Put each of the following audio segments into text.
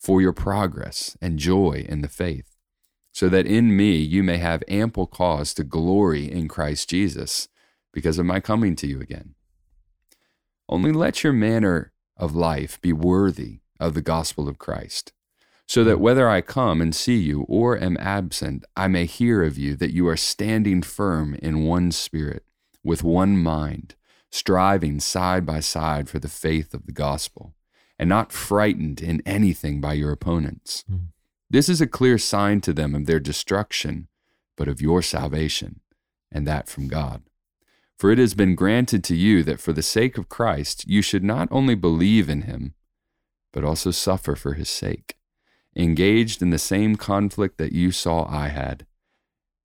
for your progress and joy in the faith, so that in me you may have ample cause to glory in Christ Jesus because of my coming to you again. Only let your manner of life be worthy of the gospel of Christ, so that whether I come and see you or am absent, I may hear of you that you are standing firm in one spirit, with one mind, striving side by side for the faith of the gospel and not frightened in anything by your opponents. Mm. This is a clear sign to them of their destruction, but of your salvation, and that from God. For it has been granted to you that for the sake of Christ you should not only believe in him, but also suffer for his sake, engaged in the same conflict that you saw I had,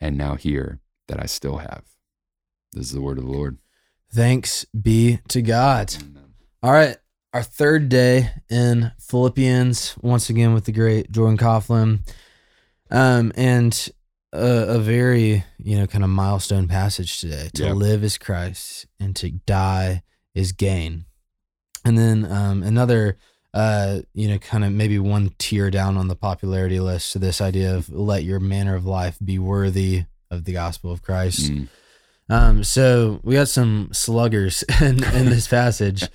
and now hear that I still have. This is the word of the Lord. Thanks be to God. Amen. All right our third day in Philippians, once again with the great Jordan Coughlin, um, and a, a, very you know kind of milestone passage today. To yep. live is Christ, and to die is gain. And then um, another, uh, you know, kind of maybe one tier down on the popularity list to this idea of let your manner of life be worthy of the gospel of Christ. Mm. Um, so we got some sluggers in, in this passage.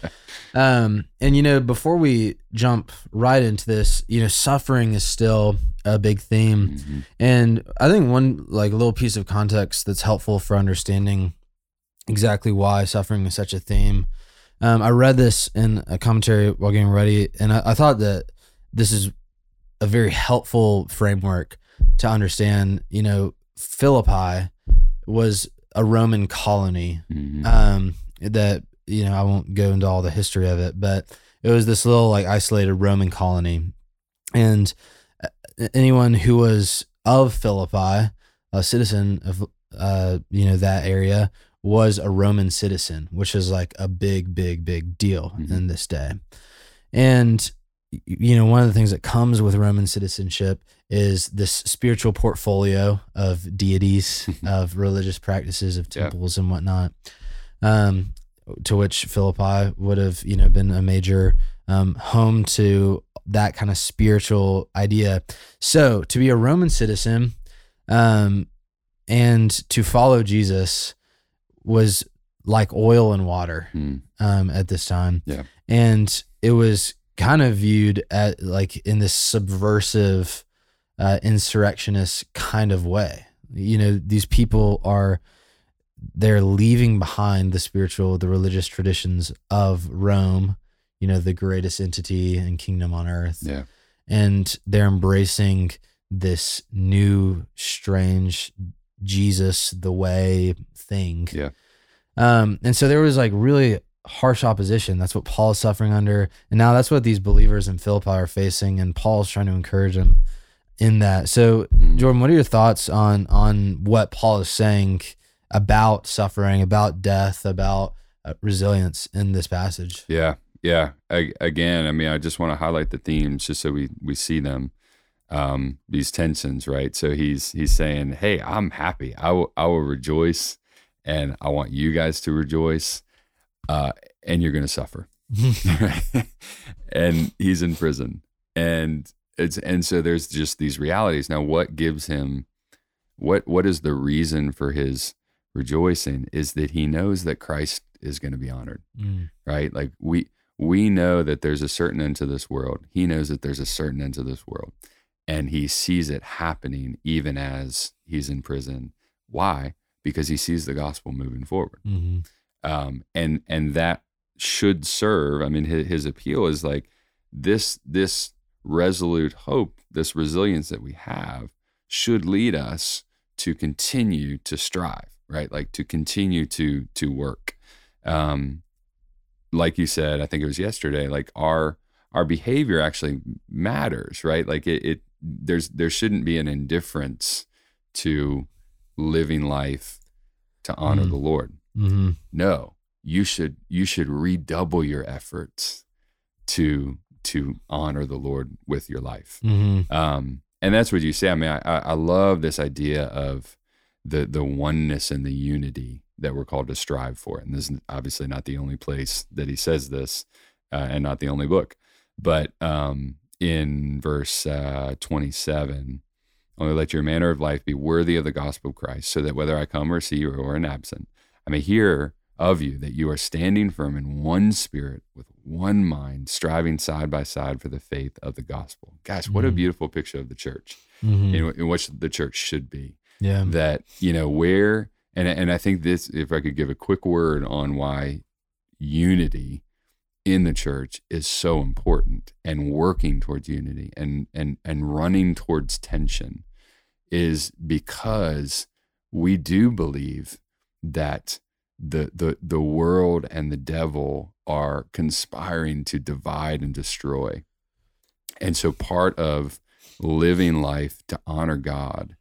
Um, and you know, before we jump right into this, you know, suffering is still a big theme. Mm-hmm. And I think one like little piece of context that's helpful for understanding exactly why suffering is such a theme. Um, I read this in a commentary while getting ready, and I, I thought that this is a very helpful framework to understand. You know, Philippi was a Roman colony mm-hmm. um, that you know I won't go into all the history of it, but it was this little like isolated Roman colony, and uh, anyone who was of Philippi, a citizen of uh, you know that area, was a Roman citizen, which is like a big, big, big deal mm-hmm. in this day. And you know, one of the things that comes with Roman citizenship is this spiritual portfolio of deities, of religious practices, of temples yeah. and whatnot. Um, to which Philippi would have, you know, been a major um, home to that kind of spiritual idea. So to be a Roman citizen um, and to follow Jesus was like oil and water mm. um, at this time. Yeah. And it was kind of viewed at like in this subversive uh, insurrectionist kind of way. You know these people are they're leaving behind the spiritual the religious traditions of rome you know the greatest entity and kingdom on earth. Yeah. And they're embracing this new strange jesus the way thing. Yeah. Um and so there was like really harsh opposition. That's what Paul is suffering under. And now that's what these believers in Philippi are facing. And Paul's trying to encourage them in that. So, mm. Jordan, what are your thoughts on on what Paul is saying about suffering, about death, about uh, resilience in this passage? Yeah. Yeah. I, again, I mean, I just want to highlight the themes just so we, we see them. Um, these tensions, right? So he's he's saying, "Hey, I'm happy. I will I will rejoice, and I want you guys to rejoice." Uh, and you're going to suffer. and he's in prison, and it's and so there's just these realities. Now, what gives him what what is the reason for his rejoicing? Is that he knows that Christ is going to be honored, mm. right? Like we we know that there's a certain end to this world. He knows that there's a certain end to this world, and he sees it happening even as he's in prison. Why? Because he sees the gospel moving forward. Mm-hmm. Um, and and that should serve. I mean, his, his appeal is like this this resolute hope, this resilience that we have, should lead us to continue to strive, right? Like to continue to to work. Um, like you said, I think it was yesterday. Like our our behavior actually matters, right? Like it, it there's there shouldn't be an indifference to living life to honor Mm. the Lord. Mm-hmm. No, you should you should redouble your efforts to to honor the Lord with your life. Mm-hmm. Um, and that's what you say. I mean, I, I love this idea of the the oneness and the unity that we're called to strive for. And this is obviously not the only place that he says this, uh, and not the only book. But um, in verse uh, 27, only let your manner of life be worthy of the gospel of Christ, so that whether I come or see you or am absent, I may hear of you that you are standing firm in one spirit with one mind, striving side by side for the faith of the gospel. Gosh, what a Mhm. beautiful picture of the church Mm-hmm. in, in which the church should be Yeah. that you know where and and I think this if I could give a quick word on why unity in the church is so important and working towards unity and and and running towards tension is because we do believe that the the the world and the devil are conspiring to divide and destroy. And so part of living life to honor God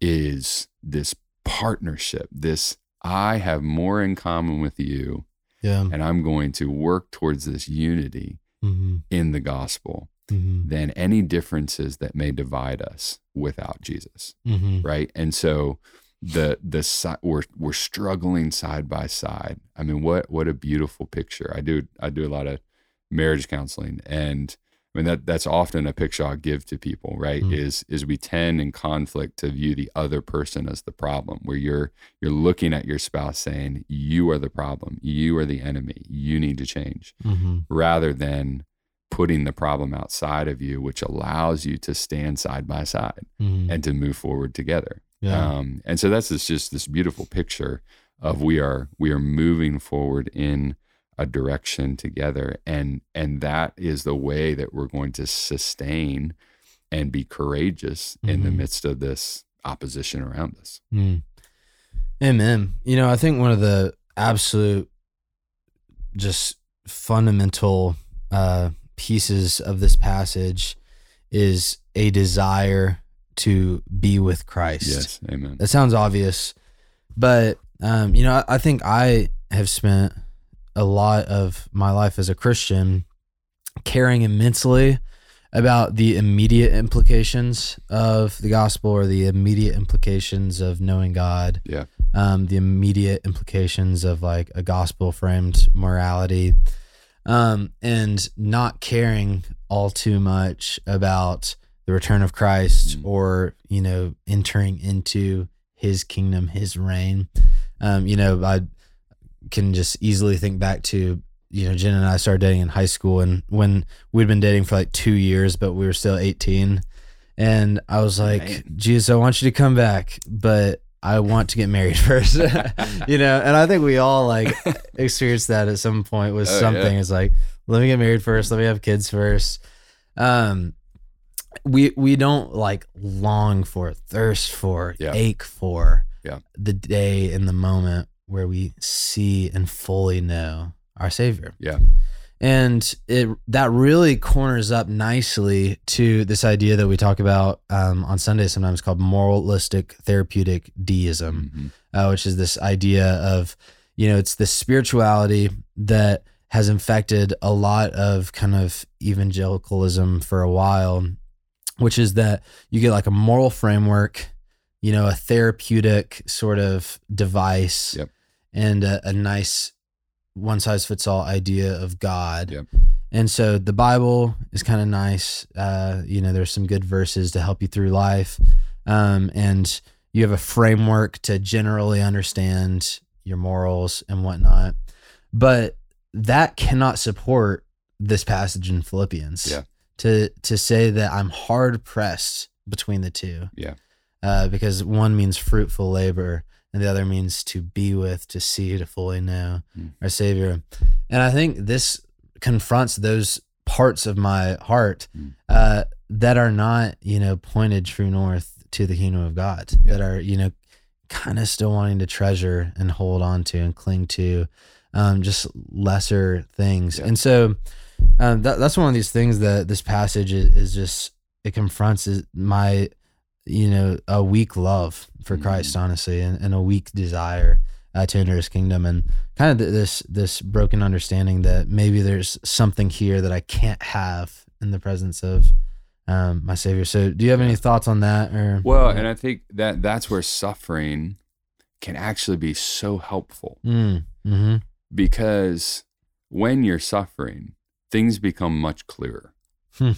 is this partnership, this I have more in common with you, Yeah. and I'm going to work towards this unity Mm-hmm. in the gospel Mm-hmm. than any differences that may divide us without Jesus Mm-hmm. right? And so the the si- we're we're struggling side by side. I mean, what what a beautiful picture. I do I do a lot of marriage counseling, and I mean that that's often a picture I give to people. Right? Mm. Is is we tend in conflict to view the other person as the problem, where you're you're looking at your spouse saying you are the problem, you are the enemy, you need to change, Mm-hmm. rather than putting the problem outside of you, which allows you to stand side by side Mm-hmm. and to move forward together. Yeah. Um, and so that's this, just this beautiful picture of we are we are moving forward in a direction together, and and that is the way that we're going to sustain and be courageous in the Mhm. midst of this opposition around us. Mm. Amen. You know, I think one of the absolute, just fundamental uh, pieces of this passage is a desire to be with Christ. Yes, Amen. That sounds obvious, but um, you know, I, I think I have spent a lot of my life as a Christian caring immensely about the immediate implications of the gospel or the immediate implications of knowing God. Yeah. Um, the immediate implications of like a gospel framed morality. Um, and not caring all too much about the return of Christ Mm. or, you know, entering into his kingdom, his reign. Um, you know, I can just easily think back to, you know, Jen and I started dating in high school and when we'd been dating for like two years, but we were still 18. And I was like, Man. Jesus, I want you to come back, but I want to get married first. you know, and I think we all like experienced that at some point with Oh, yeah. something. It's like, let me get married first, let me have kids first. Um we we don't like long for, thirst for, Yeah. ache for Yeah. the day and the moment where we see and fully know our Savior. Yeah. And it that really corners up nicely to this idea that we talk about um, on Sunday sometimes called moralistic therapeutic deism Mhm. uh, which is this idea of, you know, it's the spirituality that has infected a lot of kind of evangelicalism for a while, which is that you get like a moral framework, you know, a therapeutic sort of device, Yep. and a, a nice one size fits all idea of God. Yep. And so the Bible is kind of nice. Uh, you know, there's some good verses to help you through life. Um, and you have a framework to generally understand your morals and whatnot. But that cannot support this passage in Philippians. Yeah. To to say that I'm hard pressed between the two. Yeah. Uh, because one means fruitful labor, and the other means to be with, to see, to fully know Mm. our Savior. And I think this confronts those parts of my heart Mm. uh, that are not, you know, pointed true north to the kingdom of God, Yeah. that are, you know, kind of still wanting to treasure and hold on to and cling to um, just lesser things. Yeah. And so um, that, that's one of these things that this passage is, is just, it confronts my, you know, a weak love for. Christ, honestly, and, and a weak desire uh, to enter his kingdom. And kind of this, this broken understanding that maybe there's something here that I can't have in the presence of um, my savior. So do you have any thoughts on that or? Well, and I think that that's where suffering can actually be so helpful Mm, hmm because when you're suffering, things become much clearer. Hmm.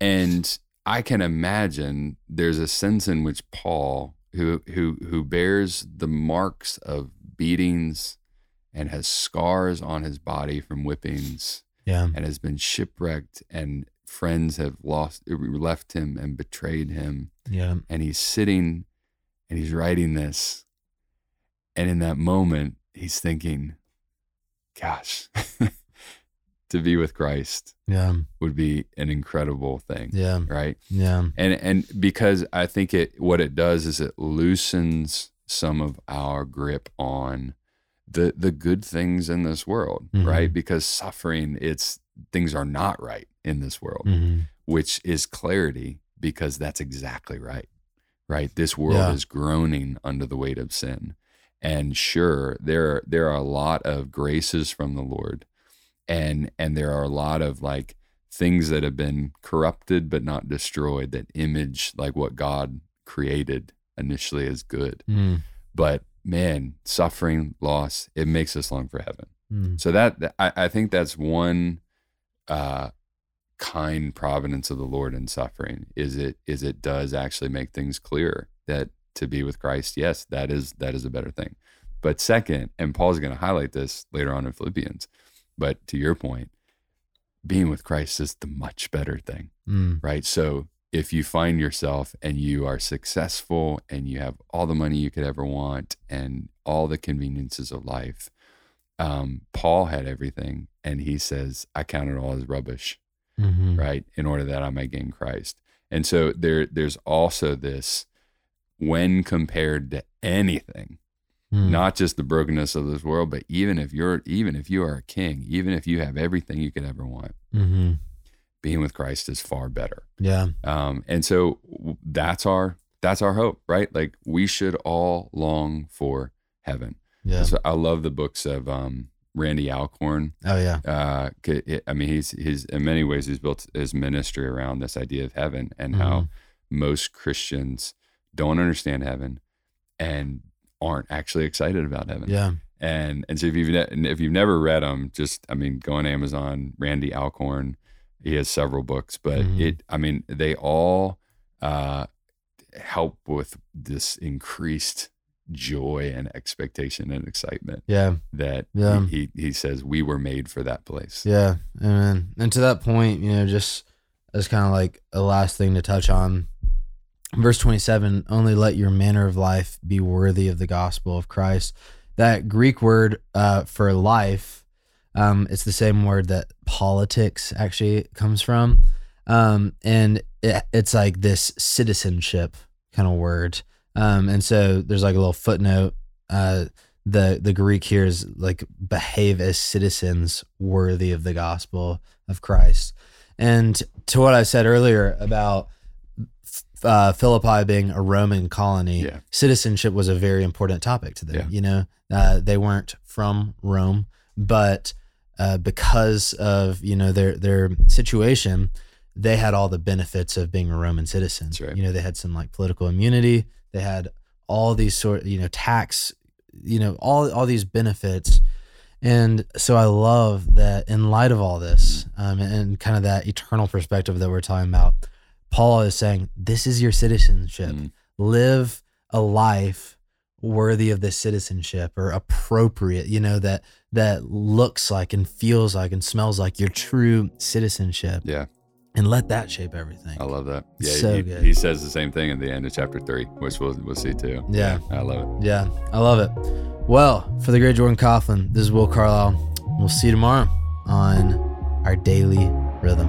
And I can imagine there's a sense in which Paul, who who who bears the marks of beatings and has scars on his body from whippings yeah. and has been shipwrecked and friends have lost left him and betrayed him Yeah. and he's sitting and he's writing this and in that moment he's thinking gosh to be with christ Yeah. would be an incredible thing Yeah. right Yeah. and and because i think it what it does is it loosens some of our grip on the the good things in this world Mhm. right because suffering it's things are not right in this world hmm which is clarity because that's exactly right. Right? This world Yeah. is groaning under the weight of sin. And sure, there there are a lot of graces from the Lord. And and there are a lot of like things that have been corrupted but not destroyed that image like what God created initially as good. Mm. But man, suffering, loss, it makes us long for heaven. Mm. So that I, I think that's one uh, kind providence of the Lord in suffering is it is it does actually make things clearer that to be with Christ, yes, that is that is a better thing. But second, and Paul's going to highlight this later on in Philippians, but to your point, being with Christ is the much better thing Mm. right? So if you find yourself and you are successful and you have all the money you could ever want and all the conveniences of life, um, Paul had everything, and he says, "I count it all as rubbish, Mhm. right? In order that I may gain Christ." And so there, there's also this when compared to anything, Mm. not just the brokenness of this world, but even if you're, even if you are a king, even if you have everything you could ever want, Mhm. being with Christ is far better. Yeah. Um, and so that's our that's our hope, right? Like we should all long for heaven. Yeah. So I love the books of um, Randy Alcorn. Oh yeah. Uh, I mean, he's he's in many ways he's built his ministry around this idea of heaven and how Mm-hmm. most Christians don't understand heaven and aren't actually excited about heaven. Yeah. And and so if you've ne- if you've never read them, just I mean, go on Amazon. Randy Alcorn, he has several books, but Mhm. it I mean they all uh, help with this increased joy and expectation and excitement Yeah. that Yeah. he, he he says we were made for that place. Yeah. Amen. And to that point, you know, just as kind of like a last thing to touch on, verse 27 only let your manner of life be worthy of the gospel of Christ. That Greek word uh, for life, um, it's the same word that politics actually comes from. Um, and it, it's like this citizenship kind of word. Um, and so there's like a little footnote. Uh, the the Greek here is like behave as citizens worthy of the gospel of Christ. And to what I said earlier about uh, Philippi being a Roman colony, Yeah. citizenship was a very important topic to them. Yeah. You know, uh, they weren't from Rome, but uh, because of you know their their situation, they had all the benefits of being a Roman citizen. Right. You know, they had some like political immunity. They had all these sort, you know, tax, you know, all all these benefits. And so I love that in light of all this, um, and kind of that eternal perspective that we're talking about, Paul is saying, "This is your citizenship. Mm. Live a life worthy of this citizenship or appropriate. You know that that looks like and feels like and smells like your true citizenship." Yeah. and let that shape everything. I love that. Yeah, So he, good. he says the same thing at the end of chapter three, which we'll we'll see too. Yeah. I love it. Yeah, I love it. Well, for the great Jordan Coughlin, this is Will Carlisle. We'll see you tomorrow on our daily rhythm.